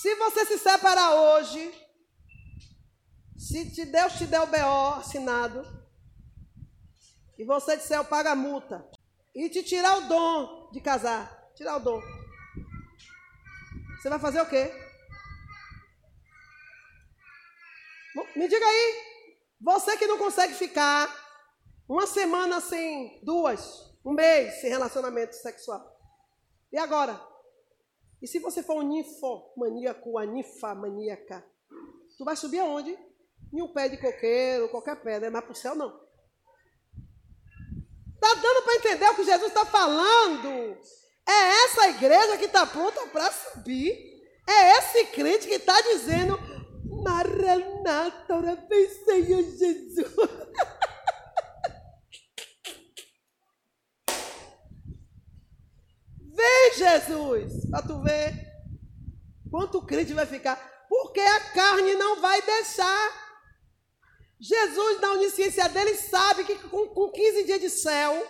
Se você se separar hoje, se te Deus te der o BO assinado, e você disser eu pago a multa, e te tirar o dom de casar, tirar o dom, você vai fazer o quê? Me diga aí, você que não consegue ficar uma semana sem duas, um mês sem relacionamento sexual. E agora? E se você for um ninfomaníaco, a ninfamaníaca, tu vai subir aonde? Em um pé de coqueiro, qualquer pedra, mas para o céu não. Está dando para entender o que Jesus está falando? É essa igreja que está pronta para subir. É esse crente que está dizendo, Maranata, ora vem Senhor Jesus. Vem, Jesus, para tu ver quanto crente vai ficar. Porque a carne não vai deixar. Jesus, na onisciência dele, sabe que com, com 15 dias de céu,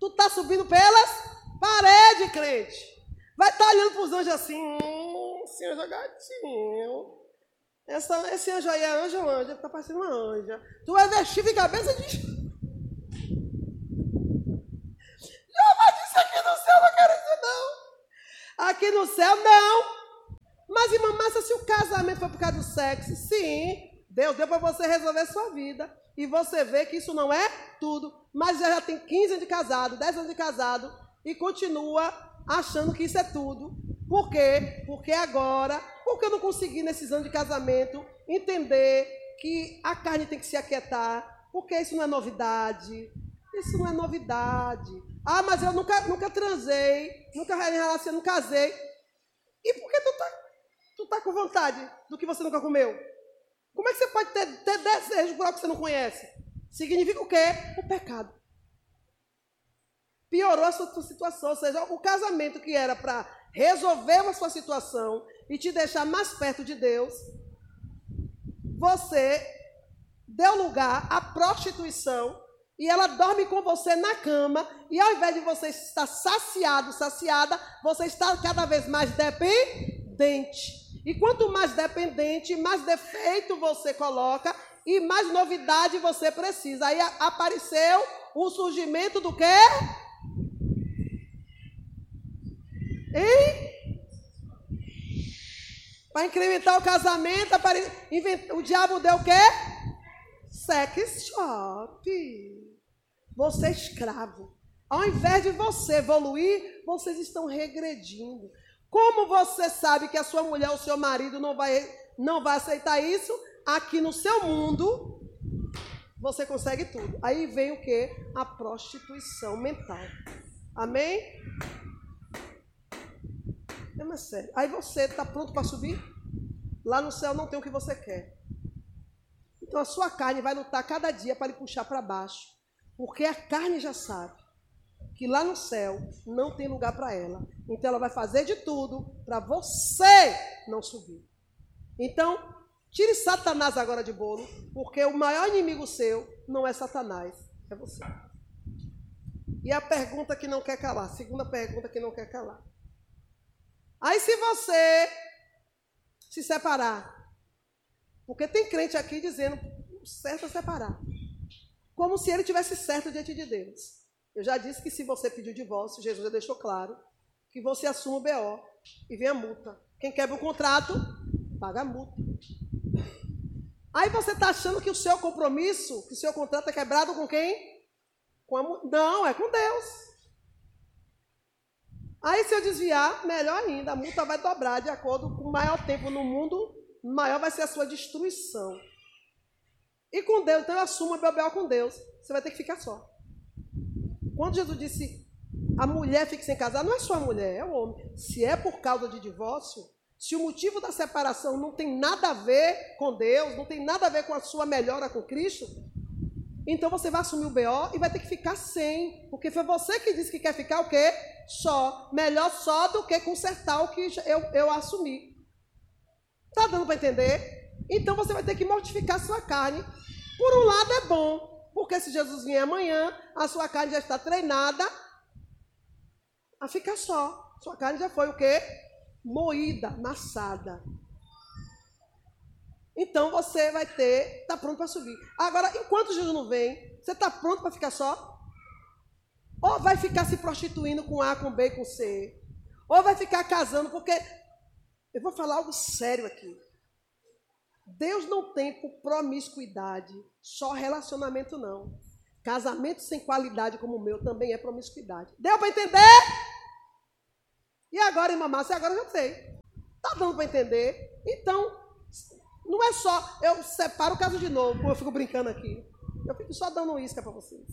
tu tá subindo pelas paredes, crente. Vai estar tá olhando para os anjos assim, hum, esse anjo é gatinho. Essa, esse anjo aí é anjo ou anja? Tá parecendo uma anja. Tu vai vestir de cabeça de Aqui no céu, não. Mas, irmã Márcia, se o casamento foi por causa do sexo, sim, Deus deu para você resolver sua vida. E você vê que isso não é tudo. Mas já, já tem 15 anos de casado, 10 anos de casado, e continua achando que isso é tudo. Por quê? Porque agora, porque eu não consegui nesses anos de casamento entender que a carne tem que se aquietar, porque isso não é novidade. Isso não é novidade. Ah, mas eu nunca, nunca transei, nunca relacionei, não casei. E por que tu tá, tu tá com vontade do que você nunca comeu? Como é que você pode ter, ter desejo por algo que você não conhece? Significa o quê? O pecado. Piorou a sua, sua situação, ou seja, o casamento que era para resolver a sua situação e te deixar mais perto de Deus, você deu lugar à prostituição e ela dorme com você na cama, e ao invés de você estar saciado, saciada, você está cada vez mais dependente. E quanto mais dependente, mais defeito você coloca e mais novidade você precisa. Aí apareceu o surgimento do quê? Hein? Para incrementar o casamento, o diabo deu o quê? Sex shop. Você é escravo. Ao invés de você evoluir, vocês estão regredindo. Como você sabe que a sua mulher ou seu marido não vai, não vai aceitar isso? Aqui no seu mundo, você consegue tudo. Aí vem o que? A prostituição mental. Amém? É mais sério. Aí você está pronto para subir? Lá no céu não tem o que você quer. Então a sua carne vai lutar cada dia para lhe puxar para baixo. Porque a carne já sabe que lá no céu não tem lugar para ela. Então ela vai fazer de tudo para você não subir. Então, tire Satanás agora de bolo, porque o maior inimigo seu não é Satanás, é você. E a pergunta que não quer calar, segunda pergunta que não quer calar. Aí se você se separar, porque tem crente aqui dizendo certo é separar como se ele tivesse certo diante de Deus. Eu já disse que se você pedir o divórcio, Jesus já deixou claro que você assuma o BO e vem a multa. Quem quebra o contrato, paga a multa. Aí você está achando que o seu compromisso, que o seu contrato é quebrado com quem? Com a, não, é com Deus. Aí se eu desviar, melhor ainda, a multa vai dobrar de acordo com o maior tempo no mundo, maior vai ser a sua destruição. E com Deus, então eu assumo a Bebel com Deus. Você vai ter que ficar só. Quando Jesus disse a mulher fique sem casar, não é só a mulher, é o homem. Se é por causa de divórcio, se o motivo da separação não tem nada a ver com Deus, não tem nada a ver com a sua melhora com Cristo, então você vai assumir o BO e vai ter que ficar sem. Porque foi você que disse que quer ficar o quê? Só. Melhor só do que consertar o que eu, eu assumi. Tá dando para entender? Então você vai ter que mortificar sua carne por um lado é bom, porque se Jesus vier amanhã, a sua carne já está treinada a ficar só. Sua carne já foi o quê? moída, amassada. Então você vai ter, está pronto para subir. Agora, enquanto Jesus não vem, você está pronto para ficar só? Ou vai ficar se prostituindo com A, com B, com C? Ou vai ficar casando, porque eu vou falar algo sério aqui. Deus não tem por promiscuidade só relacionamento, não. Casamento sem qualidade como o meu também é promiscuidade. Deu para entender? E agora, irmã Márcia, agora eu já sei. Tá dando para entender? Então, não é só, eu separo o caso de novo, eu fico brincando aqui. Eu fico só dando isca para vocês.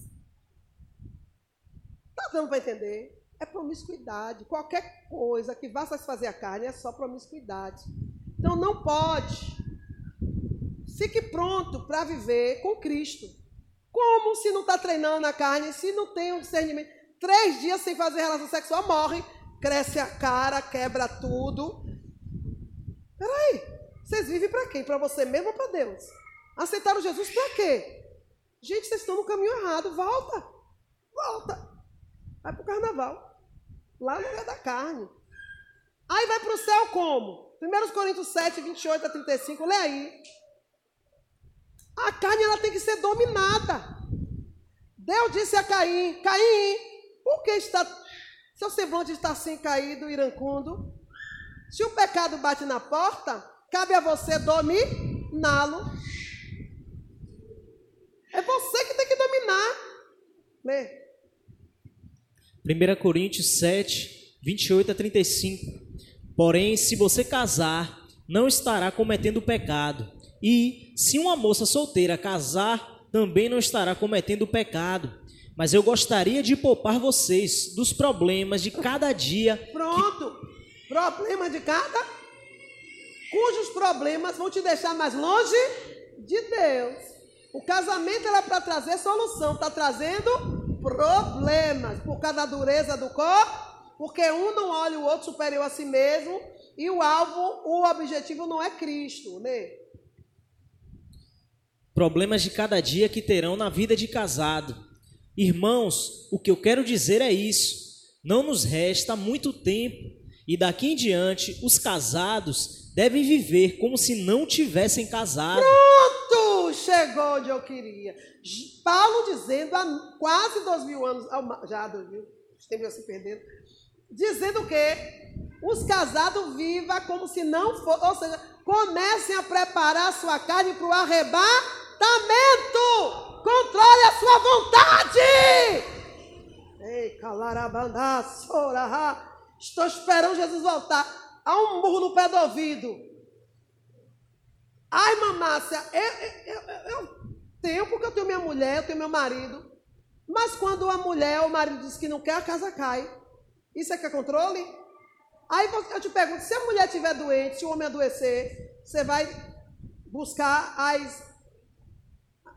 Está dando para entender? É promiscuidade. Qualquer coisa que vá satisfazer a carne é só promiscuidade. Então não pode. Fique pronto para viver com Cristo. Como se não está treinando a carne, se não tem um discernimento. Três dias sem fazer relação sexual, morre, cresce a cara, quebra tudo. Peraí, vocês vivem para quem? Para você mesmo ou para Deus? Aceitaram Jesus para quê? Gente, vocês estão no caminho errado. Volta. Volta. Vai para o carnaval. Lá no lugar da carne. Aí vai para o céu como? 1 Coríntios 7, 28 a 35. Lê aí. A carne ela tem que ser dominada. Deus disse a Caim: Caim, por que está. Seu semblante está assim caído, iracundo? Se o pecado bate na porta, Cabe a você dominá-lo. É você que tem que dominar. Lê. 1 Coríntios 7, 28 a 35. Porém, se você casar, não estará cometendo pecado. E se uma moça solteira casar, também não estará cometendo pecado. Mas eu gostaria de poupar vocês dos problemas de cada dia. Pronto! Que... Problema de cada cujos problemas vão te deixar mais longe de Deus. O casamento era para trazer solução, está trazendo problemas por causa da dureza do corpo, porque um não olha o outro superior a si mesmo e o alvo, o objetivo não é Cristo, né? Problemas de cada dia que terão na vida de casado. Irmãos, o que eu quero dizer é isso. Não nos resta muito tempo e daqui em diante os casados devem viver como se não tivessem casado. Pronto! Chegou onde eu queria. Paulo dizendo há quase dois mil anos, já dois mil, tempo se perdendo, dizendo que os casados vivam como se não fosse, ou seja, comecem a preparar a sua carne para o arrebatamento. Controle a sua vontade. Ei, calarabandá, sorahá. Estou esperando Jesus voltar a um murro no pé do ouvido. Ai, mamácia, eu, eu, eu, eu tenho porque eu tenho minha mulher, eu tenho meu marido. Mas quando a mulher ou o marido diz que não quer, a casa cai. Isso é que é controle? Aí eu te pergunto, se a mulher estiver doente, se o homem adoecer, você vai buscar as,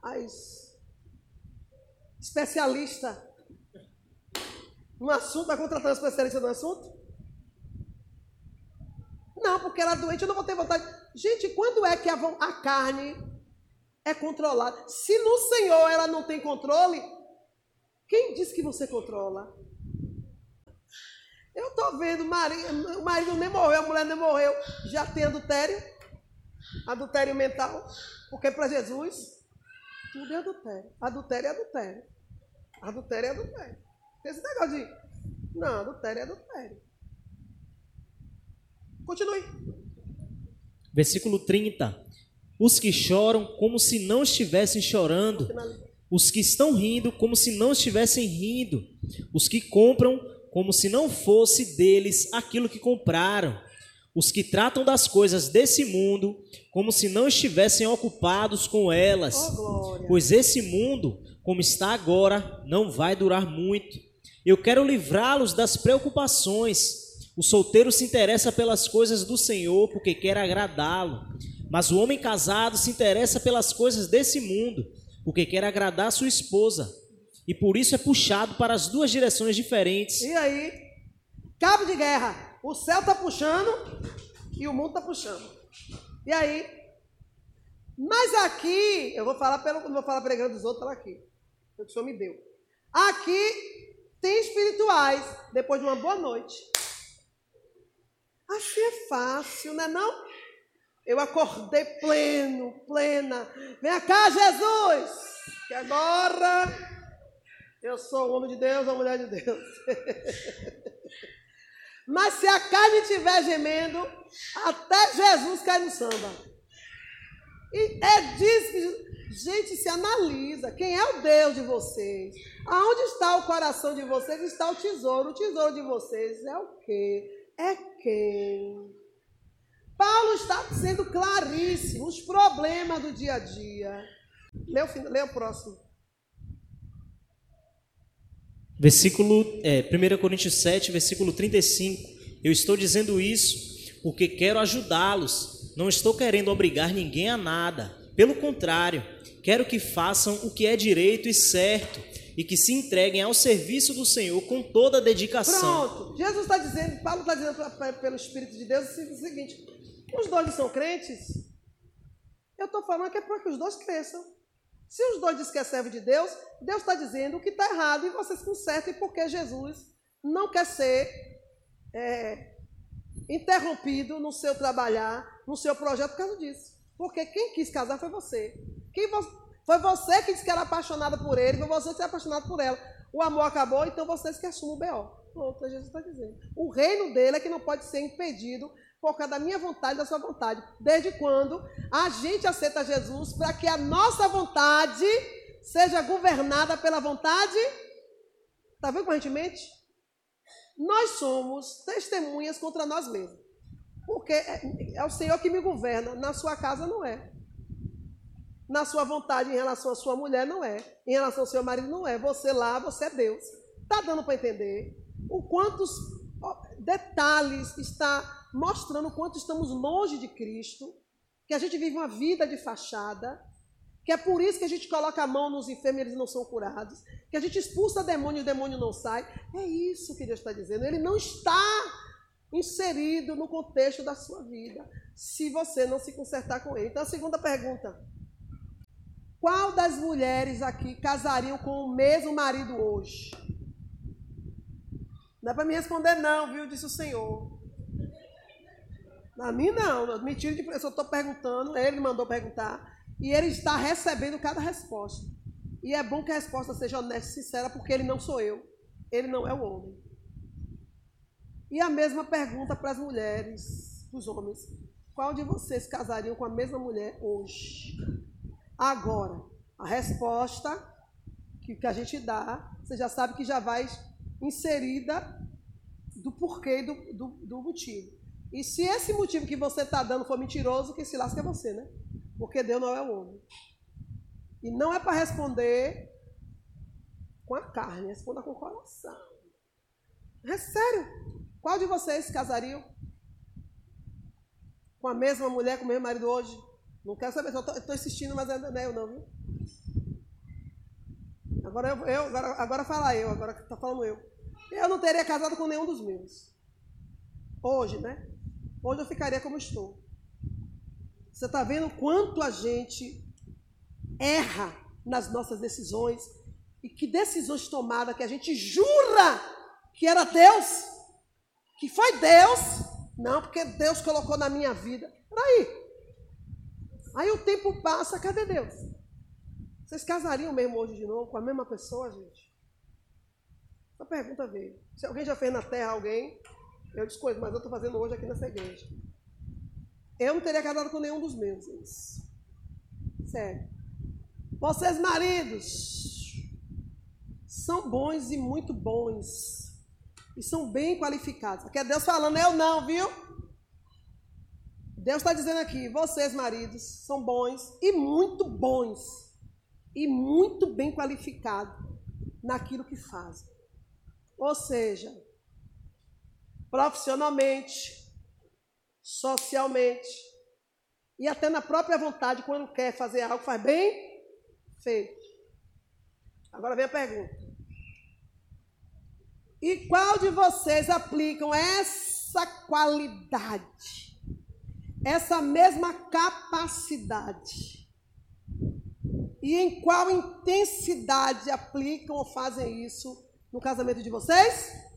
as especialistas no assunto, vai contratar um especialista no assunto? Não, porque ela é doente, eu não vou ter vontade. Gente, quando é que a, a carne é controlada? Se no Senhor ela não tem controle, quem diz que você controla? Eu estou vendo, o marido, o marido nem morreu, a mulher nem morreu, já tem adultério, adultério mental, porque para Jesus tudo é adultério. Adultério é adultério. Adultério é adultério. Esse negócio de. Não, adultério é adultério. Continue. Versículo 30. Os que choram como se não estivessem chorando, os que estão rindo como se não estivessem rindo, os que compram como se não fosse deles aquilo que compraram, os que tratam das coisas desse mundo como se não estivessem ocupados com elas, oh, pois esse mundo, como está agora, não vai durar muito. Eu quero livrá-los das preocupações o solteiro se interessa pelas coisas do Senhor porque quer agradá-lo, mas o homem casado se interessa pelas coisas desse mundo porque quer agradar sua esposa. E por isso é puxado para as duas direções diferentes. E aí? Cabo de guerra. O céu está puxando e o mundo está puxando. E aí? Mas aqui, eu vou falar pelo, não vou falar pregando dos outros, falar aqui. O que o Senhor me deu. Aqui tem espirituais, depois de uma boa noite, Assim é fácil, não é não? Eu acordei pleno, plena. Vem cá, Jesus! Que agora eu sou o homem de Deus, a mulher de Deus. Mas se a carne estiver gemendo, até Jesus cai no samba. E é disso que, gente, se analisa. Quem é o Deus de vocês? Aonde está o coração de vocês? Está o tesouro. O tesouro de vocês é o quê? É quem? Paulo está sendo claríssimo. Os problemas do dia a dia. Lê o, lê o próximo. Versículo é, 1 Coríntios 7, versículo 35. Eu estou dizendo isso porque quero ajudá-los. Não estou querendo obrigar ninguém a nada. Pelo contrário, quero que façam o que é direito e certo e que se entreguem ao serviço do Senhor com toda a dedicação. Pronto. Jesus está dizendo, Paulo está dizendo pelo Espírito de Deus o seguinte: os dois são crentes. Eu estou falando que é para que os dois cresçam. Se os dois dizem que é servo de Deus, Deus está dizendo que está errado e vocês consertem porque Jesus não quer ser é, interrompido no seu trabalhar, no seu projeto por causa disso. Porque quem quis casar foi você. Quem foi você que disse que era apaixonada por ele, foi você que era apaixonado por ela. O amor acabou, então vocês que assumam o B.O. Pronto, é Jesus está dizendo. O reino dele é que não pode ser impedido por causa da minha vontade e da sua vontade. Desde quando a gente aceita Jesus para que a nossa vontade seja governada pela vontade. Está vendo como a gente mente? Nós somos testemunhas contra nós mesmos. Porque é, é o Senhor que me governa. Na sua casa não é. Na sua vontade em relação à sua mulher não é. Em relação ao seu marido não é. Você lá, você é Deus. Está dando para entender o quantos detalhes está mostrando o quanto estamos longe de Cristo, que a gente vive uma vida de fachada, que é por isso que a gente coloca a mão nos enfermos e eles não são curados, que a gente expulsa demônio e o demônio não sai. É isso que Deus está dizendo. Ele não está inserido no contexto da sua vida, se você não se consertar com ele. Então, a segunda pergunta: qual das mulheres aqui casariam com o mesmo marido hoje? Não é para me responder, não, viu? Disse o Senhor. A mim não, me tira de eu só estou perguntando, ele mandou perguntar, e ele está recebendo cada resposta. E é bom que a resposta seja honesta e sincera, porque ele não sou eu, ele não é o homem. E a mesma pergunta para as mulheres, para os homens: qual de vocês casariam com a mesma mulher hoje? Agora, a resposta que, que a gente dá, você já sabe que já vai inserida do porquê do, do, do motivo. E se esse motivo que você está dando for mentiroso, quem se lasca é você, né? Porque Deus não é o homem. E não é para responder com a carne, responda com o coração. É sério. Qual de vocês casariam com a mesma mulher, com o mesmo marido hoje? Não quero saber, estou insistindo, mas ainda não é eu não, viu? Agora eu, eu agora, agora fala eu, agora está falando eu. Eu não teria casado com nenhum dos meus. Hoje, né? Hoje eu ficaria como estou. Você está vendo quanto a gente erra nas nossas decisões e que decisões tomadas que a gente jura que era Deus, que foi Deus, não, porque Deus colocou na minha vida. Peraí. Aí o tempo passa, cadê Deus? Vocês casariam mesmo hoje de novo com a mesma pessoa, gente? Essa pergunta veio. Se alguém já fez na terra alguém, eu coisa, mas eu estou fazendo hoje aqui nessa igreja. Eu não teria casado com nenhum dos meus. Sério. Vocês, maridos, são bons e muito bons. E são bem qualificados. Aqui é Deus falando, eu não, viu? Deus está dizendo aqui, vocês, maridos, são bons e muito bons. E muito bem qualificados naquilo que fazem. Ou seja, profissionalmente, socialmente e até na própria vontade, quando quer fazer algo, faz bem feito. Agora vem a pergunta. E qual de vocês aplicam essa qualidade, essa mesma capacidade? E em qual intensidade aplicam ou fazem isso no casamento de vocês?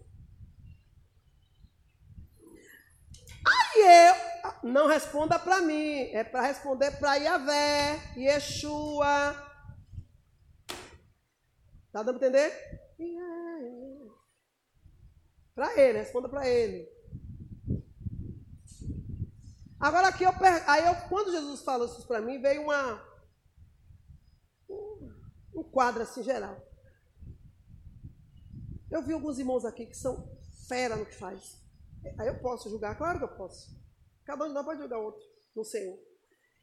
Aí eu, não responda para mim, é para responder para Yahvé, Yeshua. Tá dando para entender? Para ele, responda para ele. Agora aqui eu, aí eu, quando Jesus falou isso para mim, veio uma um, quadro assim geral. Eu vi alguns irmãos aqui que são fera no que faz. Aí eu posso julgar, claro que eu posso. Cada um nós pode julgar outro no Senhor.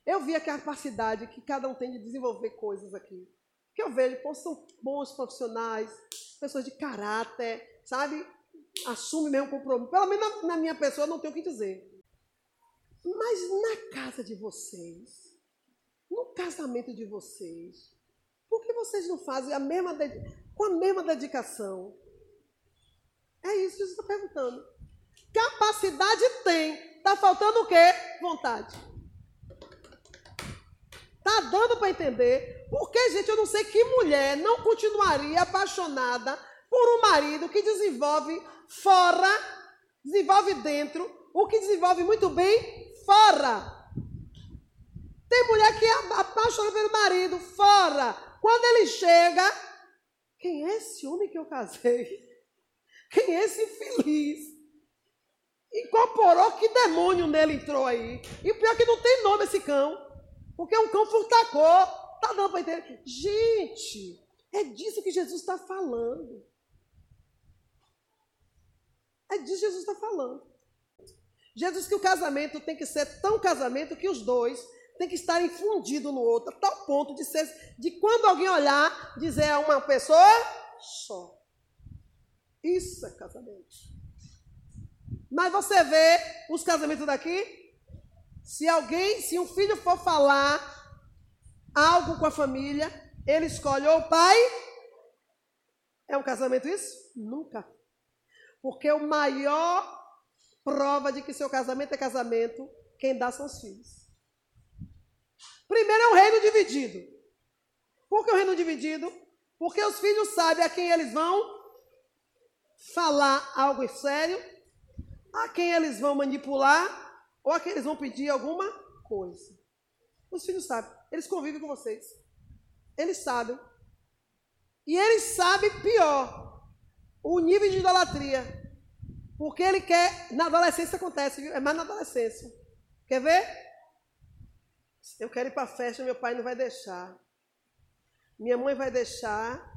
Eu vi a capacidade que cada um tem de desenvolver coisas aqui. Que eu vejo, pô, são bons profissionais, pessoas de caráter, sabe? Assume mesmo compromisso. Pelo menos na, na minha pessoa não tenho o que dizer. Mas na casa de vocês, no casamento de vocês, por que vocês não fazem a mesma com a mesma dedicação? É isso que Jesus está perguntando. Capacidade tem. Está faltando o quê? Vontade. Está dando para entender. Porque, gente, eu não sei que mulher não continuaria apaixonada por um marido que desenvolve fora, desenvolve dentro, o que desenvolve muito bem fora. Tem mulher que é apaixona pelo marido fora. Quando ele chega, quem é esse homem que eu casei? Quem é esse infeliz? Incorporou que demônio nele entrou aí. E pior é que não tem nome esse cão. Porque é um cão furtacô. Tá dando para entender? Gente, é disso que Jesus está falando. É disso que Jesus está falando. Jesus que o casamento tem que ser tão casamento que os dois têm que estar fundidos no outro, a tal ponto de ser, de quando alguém olhar, dizer a uma pessoa só. Isso é casamento. Mas você vê os casamentos daqui? Se alguém, se um filho for falar algo com a família, ele escolhe ou o pai. É um casamento isso? Nunca. Porque o maior prova de que seu casamento é casamento, quem dá são os filhos. Primeiro é um reino dividido. Por que o reino dividido? Porque os filhos sabem a quem eles vão falar algo sério, a quem eles vão manipular ou a quem eles vão pedir alguma coisa. Os filhos sabem, eles convivem com vocês. Eles sabem. E eles sabem pior, o nível de idolatria. Porque ele quer, na adolescência acontece, viu? É mais na adolescência. Quer ver? Eu quero ir para a festa, meu pai não vai deixar. Minha mãe vai deixar,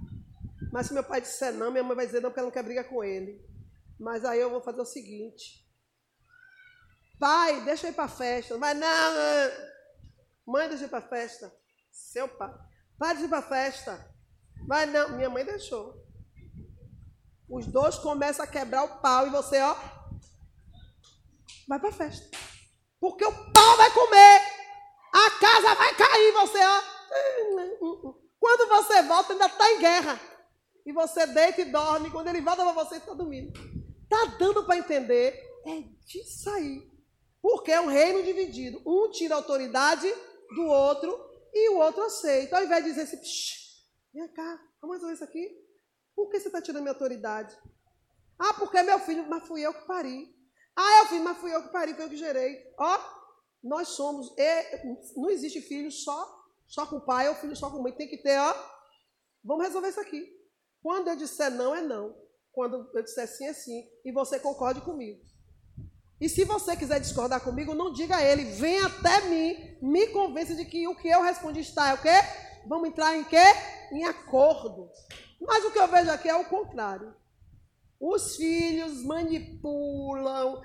mas se meu pai disser não, minha mãe vai dizer não, porque ela não quer brigar com ele. Mas aí eu vou fazer o seguinte. Pai, deixa eu ir para a festa. Mas não, mãe, deixa eu ir para a festa. Seu pai. Pai, deixa eu ir para a festa. Mas não, minha mãe deixou. Os dois começam a quebrar o pau e você, ó, vai para a festa. Porque o pau vai comer. A casa vai cair, você, ó. Quando você volta, ainda está em guerra e você deita e dorme, quando ele volta para você, está dormindo. Está dando para entender? É disso aí. Porque é um reino dividido. Um tira a autoridade do outro e o outro aceita. Ao invés de dizer assim, vem cá, vamos resolver isso aqui. Por que você está tirando minha autoridade? Ah, porque é meu filho, mas fui eu que pari. Ah, é o filho, mas fui eu que pari, foi eu que gerei. Ó, nós somos, não existe filho só, só com o pai ou filho só com a mãe. Tem que ter, ó, vamos resolver isso aqui. Quando eu disser não, é não. Quando eu disser sim, é sim. E você concorde comigo. E se você quiser discordar comigo, não diga a ele, vem até mim, me convença de que o que eu respondi está é o quê? Vamos entrar em quê? Em acordo. Mas o que eu vejo aqui é o contrário. Os filhos manipulam,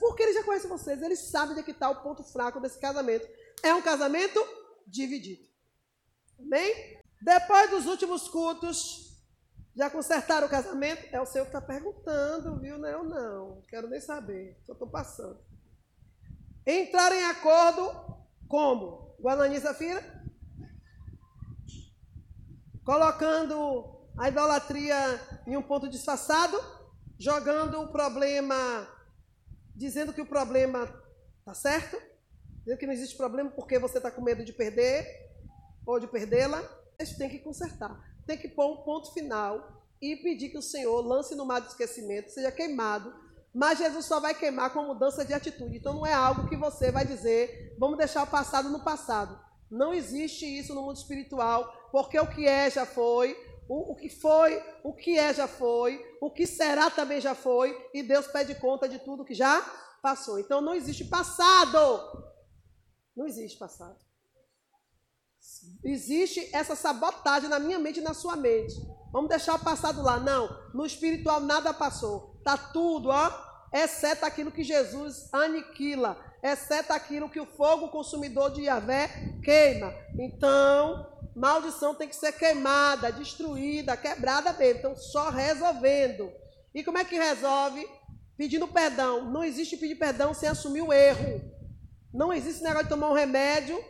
porque eles já conhecem vocês, eles sabem de que está o ponto fraco desse casamento. É um casamento dividido. Amém? Depois dos últimos cultos, já consertaram o casamento? É o senhor que está perguntando, viu? Não, eu não. Quero nem saber. Só estou passando. Entraram em acordo como? Guanani e? Colocando a idolatria em um ponto disfarçado, jogando o problema, dizendo que o problema está certo, dizendo que não existe problema porque você está com medo de perder ou de perdê-la. Isso tem que consertar tem que pôr um ponto final e pedir que o Senhor lance no mar do esquecimento, seja queimado, Mas Jesus só vai queimar com mudança de atitude. Então não é algo que você vai dizer, vamos deixar o passado no passado. Não existe isso no mundo espiritual, porque o que é já foi, o, o, que foi, o que é já foi, o que será também já foi, e Deus pede conta de tudo que já passou. Então não existe passado. Não existe passado. Existe essa sabotagem na minha mente e na sua mente. Vamos deixar o passado lá. Não, no espiritual nada passou. Tá tudo, ó, exceto aquilo que Jesus aniquila, exceto aquilo que o fogo consumidor de Yahvé queima. Então, maldição tem que ser queimada, destruída, quebrada mesmo. Então, só resolvendo. E como é que resolve? Pedindo perdão. Não existe pedir perdão sem assumir o erro. Não existe negócio de tomar um remédio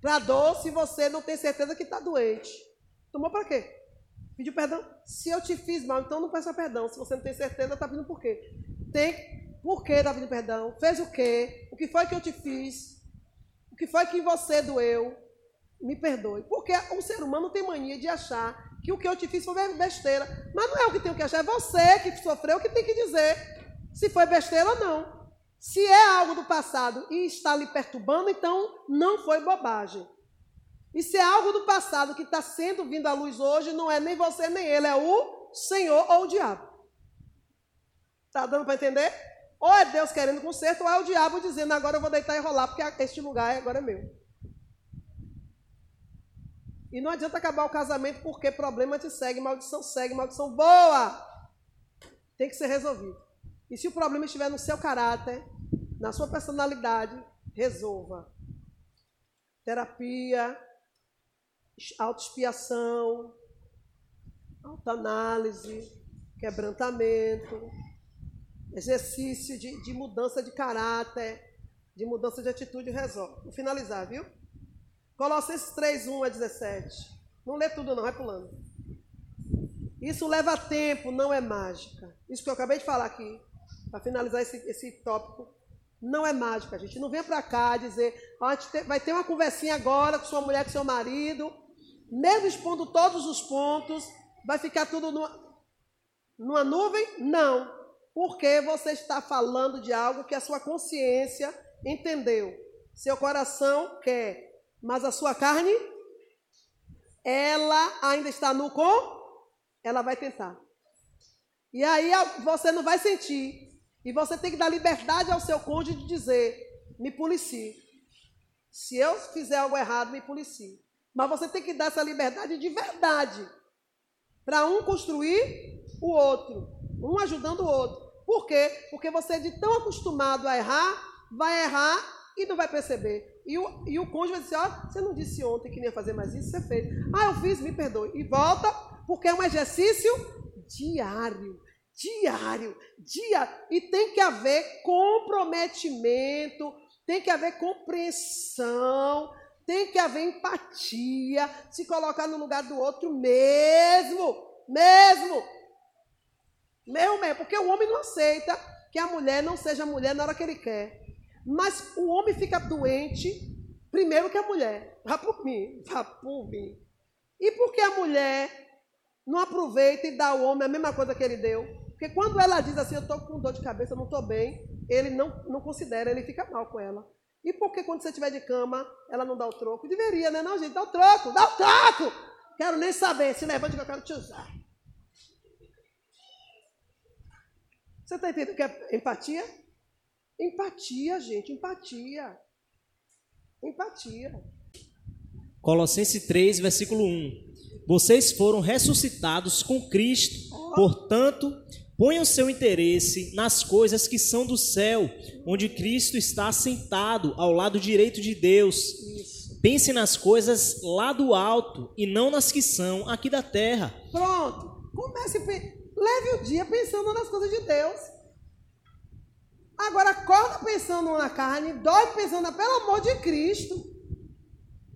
para dor se você não tem certeza que está doente. Tomou para quê? Pediu perdão? Se eu te fiz mal, então não peça perdão. Se você não tem certeza, está pedindo por quê? Tem por que está pedindo perdão? Fez o quê? O que foi que eu te fiz? O que foi que você doeu? Me perdoe. Porque o ser humano tem mania de achar que o que eu te fiz foi besteira. Mas não é o que tem que achar, é você que sofreu que tem que dizer se foi besteira ou não. Se é algo do passado e está lhe perturbando, então não foi bobagem. E se é algo do passado que está sendo vindo à luz hoje, não é nem você nem ele, é o Senhor ou o diabo. Está dando para entender? Ou é Deus querendo conserto, ou é o diabo dizendo agora eu vou deitar e rolar, porque este lugar agora é meu. E não adianta acabar o casamento porque problema te segue, maldição segue, maldição boa. Tem que ser resolvido. E se o problema estiver no seu caráter, na sua personalidade, resolva. Terapia, autoexpiação, autoanálise, quebrantamento, exercício de, de mudança de caráter, de mudança de atitude, resolve. Vou finalizar, viu? Colossenses 3, 1 a 17. Não lê tudo não, vai pulando. Isso leva tempo, não é mágica. Isso que eu acabei de falar aqui para finalizar esse, esse tópico, não é mágica, gente. Não venha para cá dizer, a gente vai ter uma conversinha agora com sua mulher, com seu marido, mesmo expondo todos os pontos, vai ficar tudo numa, numa nuvem? Não. Porque você está falando de algo que a sua consciência entendeu. Seu coração quer, mas a sua carne, ela ainda está no com, ela vai tentar. E aí você não vai sentir, e você tem que dar liberdade ao seu cônjuge de dizer: me policie. Se eu fizer algo errado, me policie. Mas você tem que dar essa liberdade de verdade. Para um construir o outro. Um ajudando o outro. Por quê? Porque você é de tão acostumado a errar, vai errar e não vai perceber. E o, e o cônjuge vai dizer, ó, oh, você não disse ontem que nem ia fazer mais isso, você fez. Ah, eu fiz, me perdoe. E volta, porque é um exercício diário diário, dia e tem que haver comprometimento, tem que haver compreensão, tem que haver empatia, se colocar no lugar do outro mesmo, mesmo. Meu mesmo, porque o homem não aceita que a mulher não seja mulher na hora que ele quer. Mas o homem fica doente primeiro que a mulher. Vá por mim, vá por mim. E porque a mulher não aproveita e dá ao homem a mesma coisa que ele deu? Porque quando ela diz assim, eu estou com dor de cabeça, não estou bem, ele não, não considera, ele fica mal com ela. E por que quando você estiver de cama, ela não dá o troco? Deveria, né? Não, gente, dá o troco, dá o troco! Quero nem saber, se levante que eu quero te usar. Você está entendendo o que é empatia? Empatia, gente, empatia. Empatia. Colossenses 3, versículo 1. Vocês foram ressuscitados com Cristo, portanto, Ponham seu interesse nas coisas que são do céu, onde Cristo está sentado ao lado direito de Deus. Isso. Pense nas coisas lá do alto e não nas que são aqui da terra. Pronto. Comece, leve o dia pensando nas coisas de Deus. Agora acorda pensando na carne, dorme pensando, pelo amor de Cristo.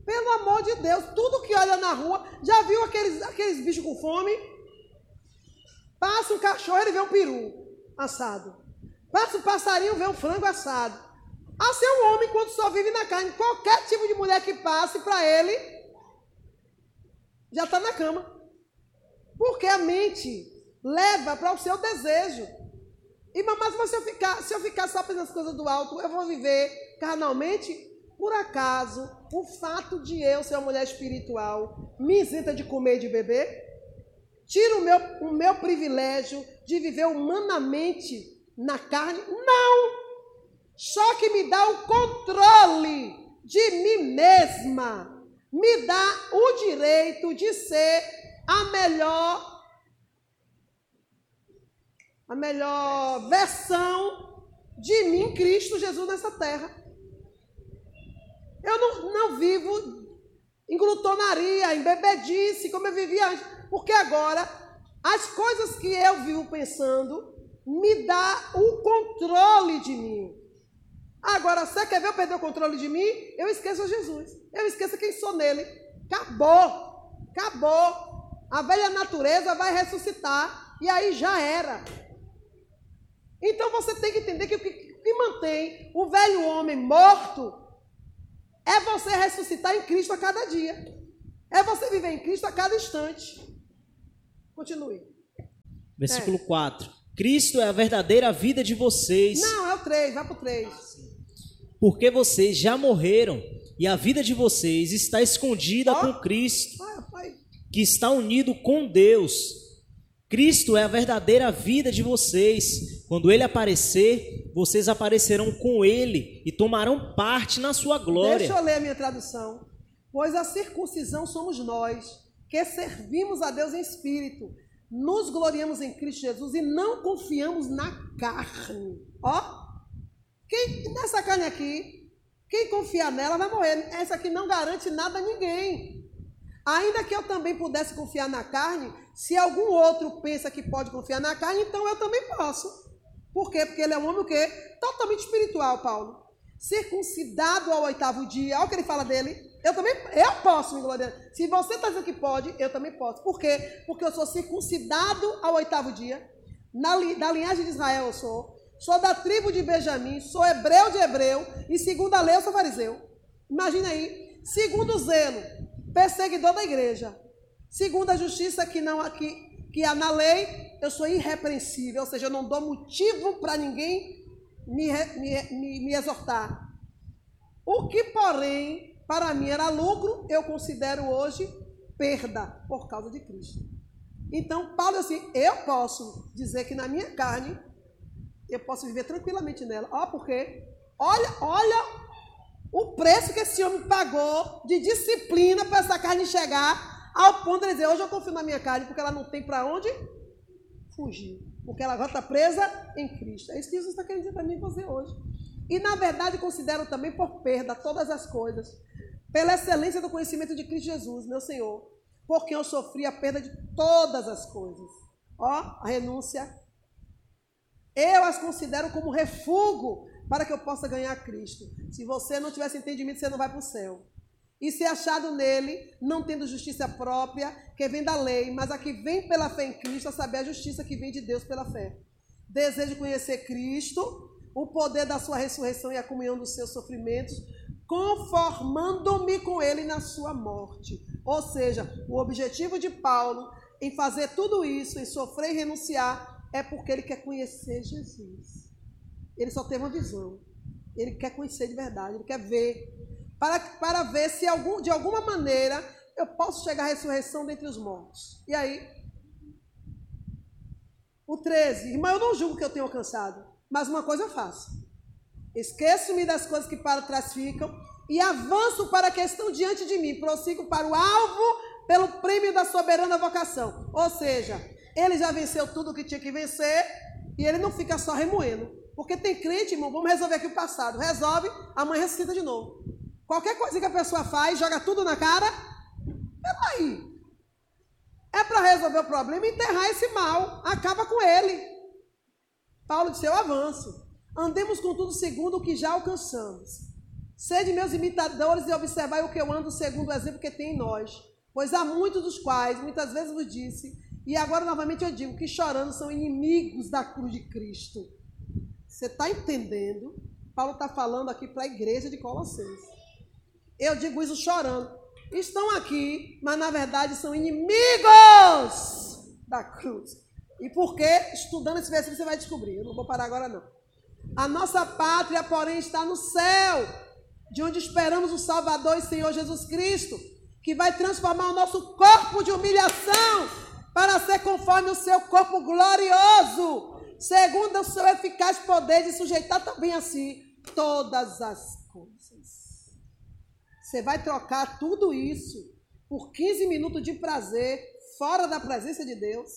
Pelo amor de Deus, tudo que olha na rua, já viu aqueles, aqueles bichos com fome? Passa um cachorro, ele vê um peru assado. Passa um passarinho, vê um frango assado. Assim é um homem quando só vive na carne. Qualquer tipo de mulher que passe para ele, já está na cama. Porque a mente leva para o seu desejo. E mas se eu ficar, se eu ficar só pensando as coisas do alto, eu vou viver carnalmente? Por acaso, o fato de eu ser uma mulher espiritual me isenta de comer e de beber? Tira o meu, o meu privilégio de viver humanamente na carne? Não! Só que me dá o controle de mim mesma, me dá o direito de ser a melhor a melhor versão de mim, Cristo Jesus, nessa terra. Eu não, não vivo em glutonaria, em bebedice, como eu vivia antes, porque agora as coisas que eu vivo pensando me dá o controle de mim. Agora, você quer ver eu perder o controle de mim? Eu esqueço Jesus. Eu esqueço quem sou nele. Acabou. Acabou. A velha natureza vai ressuscitar. E aí já era. Então você tem que entender que o que mantém o velho homem morto é você ressuscitar em Cristo a cada dia. É você viver em Cristo a cada instante. Continue. Versículo é. 4. Cristo é a verdadeira vida de vocês. Não, é o 3, vai para o 3. Porque vocês já morreram e a vida de vocês está escondida oh. com Cristo, que está unido com Deus. Cristo é a verdadeira vida de vocês. Quando ele aparecer, vocês aparecerão com ele e tomarão parte na sua glória. Deixa eu ler a minha tradução. Pois a circuncisão somos nós, que servimos a Deus em espírito, nos gloriamos em Cristo Jesus e não confiamos na carne. Ó, quem nessa carne aqui, quem confiar nela vai morrer. Essa aqui não garante nada a ninguém. Ainda que eu também pudesse confiar na carne, se algum outro pensa que pode confiar na carne, então eu também posso. Por quê? Porque ele é um homem o quê? Totalmente espiritual, Paulo. Circuncidado ao oitavo dia. Olha o que ele fala dele. Eu também, eu posso me. Se você está dizendo que pode, eu também posso. Por quê? Porque eu sou circuncidado ao oitavo dia. Na, da linhagem de Israel eu sou. Sou da tribo de Benjamim. Sou hebreu de hebreu. E segundo a lei eu sou fariseu. Imagina aí. Segundo o zelo perseguidor da igreja. Segundo a justiça que não que, que há na lei, eu sou irrepreensível, ou seja, eu não dou motivo para ninguém me, me, me, me exortar. O que, porém, para mim era lucro, eu considero hoje perda por causa de Cristo. Então, Paulo assim, eu posso dizer que na minha carne, eu posso viver tranquilamente nela. Ó, porque olha, olha o preço que esse homem pagou de disciplina para essa carne chegar ao ponto de dizer: hoje eu confio na minha carne porque ela não tem para onde fugir. Porque ela já está presa em Cristo. É isso que Jesus está querendo dizer para mim você hoje. E na verdade considero também por perda todas as coisas, pela excelência do conhecimento de Cristo Jesus, meu Senhor, porque eu sofri a perda de todas as coisas. Ó, a renúncia. Eu as considero como refúgio para que eu possa ganhar Cristo. Se você não tivesse entendimento, você não vai para o céu. E ser achado nele, não tendo justiça própria, que vem da lei, mas a que vem pela fé em Cristo, a saber a justiça que vem de Deus pela fé. Desejo conhecer Cristo, o poder da sua ressurreição e a comunhão dos seus sofrimentos, conformando-me com ele na sua morte. Ou seja, o objetivo de Paulo em fazer tudo isso, em sofrer e renunciar, é porque ele quer conhecer Jesus. Ele só tem uma visão. Ele quer conhecer de verdade, ele quer ver. Para, para ver se algum, de alguma maneira eu posso chegar à ressurreição dentre os mortos. E aí? O 13. Irmão, eu não julgo que eu tenho alcançado, mas uma coisa eu faço. Esqueço-me das coisas que para trás ficam e avanço para a questão diante de mim. Prossigo para o alvo pelo prêmio da soberana vocação. Ou seja, ele já venceu tudo o que tinha que vencer e ele não fica só remoendo. Porque tem crente, irmão, vamos resolver aqui o passado. Resolve, amanhã ressuscita de novo. Qualquer coisa que a pessoa faz, joga tudo na cara. Peraí. É para resolver o problema e enterrar esse mal. Acaba com ele. Paulo disse: Eu avanço. Andemos com tudo segundo o que já alcançamos. Sede meus imitadores e observai o que eu ando segundo o exemplo que tem em nós. Pois há muitos dos quais, muitas vezes vos disse, e agora novamente eu digo, que chorando são inimigos da cruz de Cristo você está entendendo? Paulo está falando aqui para a igreja de Colossenses. Eu digo isso chorando. Estão aqui, mas na verdade são inimigos da cruz. E porque, estudando esse versículo, você vai descobrir. Eu não vou parar agora, não. A nossa pátria, porém, está no céu, de onde esperamos o Salvador e Senhor Jesus Cristo, que vai transformar o nosso corpo de humilhação para ser conforme o seu corpo glorioso, segundo o seu eficaz poder de sujeitar também a si todas as coisas. Você vai trocar tudo isso por 15 minutos de prazer fora da presença de Deus,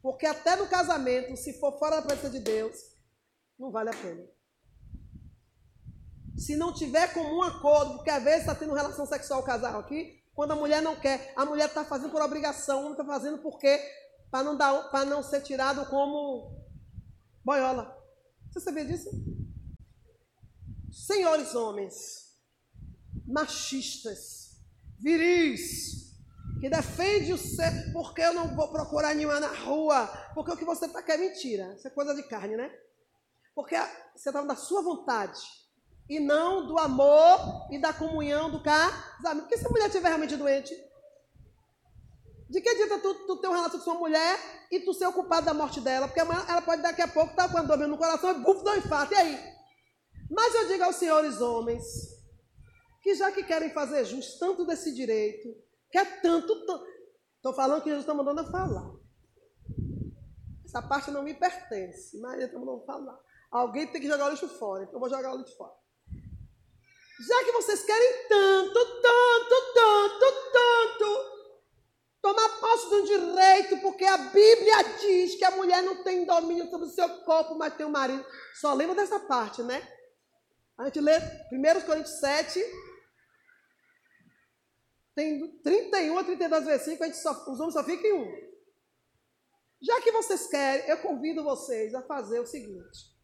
porque até no casamento, se for fora da presença de Deus, não vale a pena. Se não tiver comum acordo, porque às vezes está tendo relação sexual casal aqui, quando a mulher não quer, a mulher está fazendo por obrigação, não está fazendo porque para não dar, para não ser tirado como boiola. Você sabia disso? Senhores homens, machistas, viris, que defende o ser, porque eu não vou procurar nenhuma na rua, porque o que você está quer é mentira. Isso é coisa de carne, né? Porque você está da sua vontade e não do amor e da comunhão do casamento. Porque se a mulher estiver realmente doente, de que adianta tu, tu ter um relacionamento com sua mulher e tu ser ocupado da morte dela? Porque ela pode daqui a pouco estar tá com a dor no coração e buf, dá um infarto. E aí? Mas eu digo aos senhores homens, que já que querem fazer jus tanto desse direito, quer tanto. Estou falando que Jesus está mandando eu falar. Essa parte não me pertence, mas ele está mandando falar. Alguém tem que jogar o lixo fora, então eu vou jogar o lixo fora. Já que vocês querem tanto, tanto, tanto, tanto, tomar posse de um direito, porque a Bíblia diz que a mulher não tem domínio sobre o seu corpo, mas tem o marido. Só lembra dessa parte, né? A gente lê 1 Coríntios 7, tem 31 a 32 versículos, a gente só, os homens só ficam em um. Já que vocês querem, eu convido vocês a fazer o seguinte.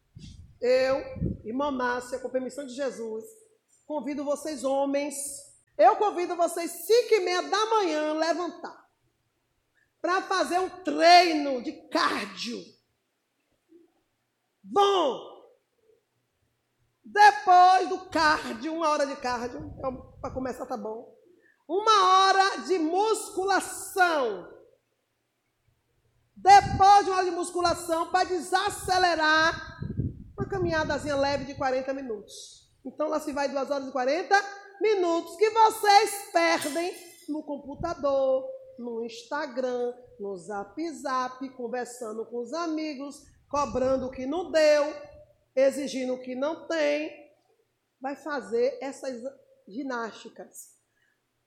Eu, irmã Márcia, com permissão de Jesus, convido vocês, homens, eu convido vocês, 5 e meia da manhã, levantar. Para fazer um treino de cardio. Bom, depois do cardio, uma hora de cardio, então, para começar tá bom. Uma hora de musculação. Depois de uma hora de musculação, para desacelerar, uma caminhadazinha leve de 40 minutos. Então lá se vai 2 horas e 40 minutos que vocês perdem no computador, no Instagram, no Zap Zap, conversando com os amigos, cobrando o que não deu, exigindo o que não tem, vai fazer essas ginásticas.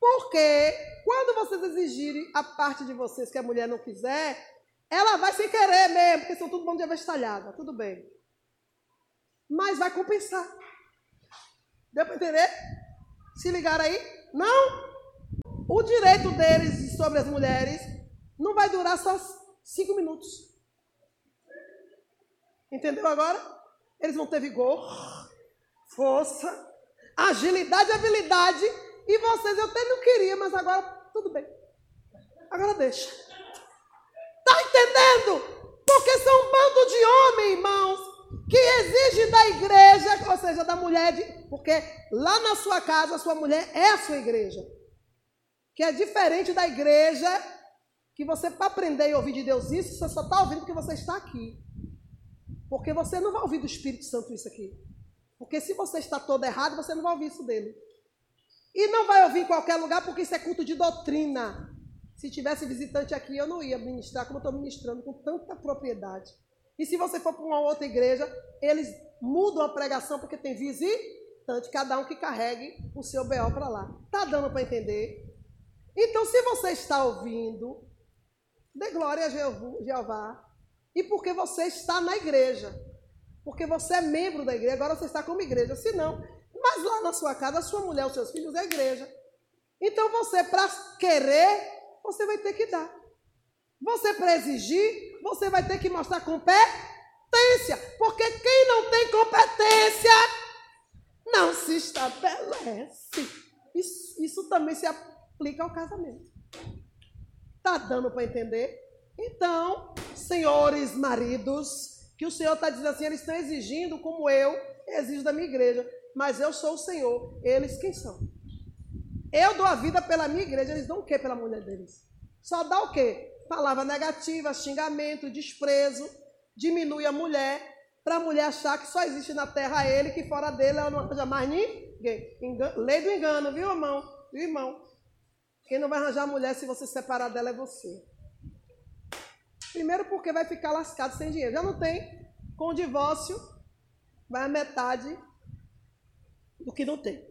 Porque quando vocês exigirem a parte de vocês que a mulher não quiser, ela vai sem querer mesmo, porque são tudo bom de avestalhada, tudo bem. Mas vai compensar. Deu para entender? Se ligaram aí? Não? O direito deles sobre as mulheres não vai durar só cinco minutos. Entendeu agora? Eles vão ter vigor, força, agilidade habilidade. E vocês, eu até não queria, mas agora tudo bem. Agora deixa. Tá entendendo? Porque são um bando de homens, irmãos, que exige da igreja, ou seja, da mulher, de, porque lá na sua casa a sua mulher é a sua igreja. Que é diferente da igreja que você, para aprender e ouvir de Deus isso, você só está ouvindo porque você está aqui. Porque você não vai ouvir do Espírito Santo isso aqui. Porque se você está todo errado, você não vai ouvir isso dele. E não vai ouvir em qualquer lugar, porque isso é culto de doutrina. Se tivesse visitante aqui, eu não ia ministrar como estou ministrando, com tanta propriedade. E se você for para uma outra igreja, eles mudam a pregação porque tem visitante, cada um que carregue o seu BO para lá. Está dando para entender? Então, se você está ouvindo, dê glória a Jeová, e porque você está na igreja. Porque você é membro da igreja, agora você está como igreja. Se não, mas lá na sua casa, a sua mulher, os seus filhos é igreja. Então você, para querer, você vai ter que dar. Você, para exigir, você vai ter que mostrar competência. Porque quem não tem competência não se estabelece. Isso, isso também se aplica ao casamento. Está dando para entender? Então, senhores maridos, que o Senhor está dizendo assim, eles estão exigindo como eu exijo da minha igreja, mas eu sou o Senhor, eles quem são? Eu dou a vida pela minha igreja, eles dão o quê pela mulher deles? Só dá o quê? Palavra negativa, xingamento, desprezo, diminui a mulher, para a mulher achar que só existe na terra ele, que fora dele ela não arranja mais ninguém. lei do engano, viu, irmão? Viu, irmão? Quem não vai arranjar mulher se você separar dela é você. Primeiro porque vai ficar lascado sem dinheiro. Já não tem. Com o divórcio, vai a metade do que não tem.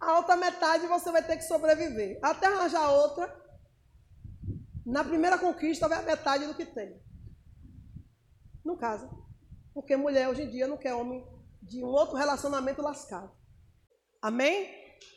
A outra metade você vai ter que sobreviver. Até arranjar outra, na primeira conquista vai a metade do que tem. Não casa. Porque mulher hoje em dia não quer homem de um outro relacionamento lascado. Amém?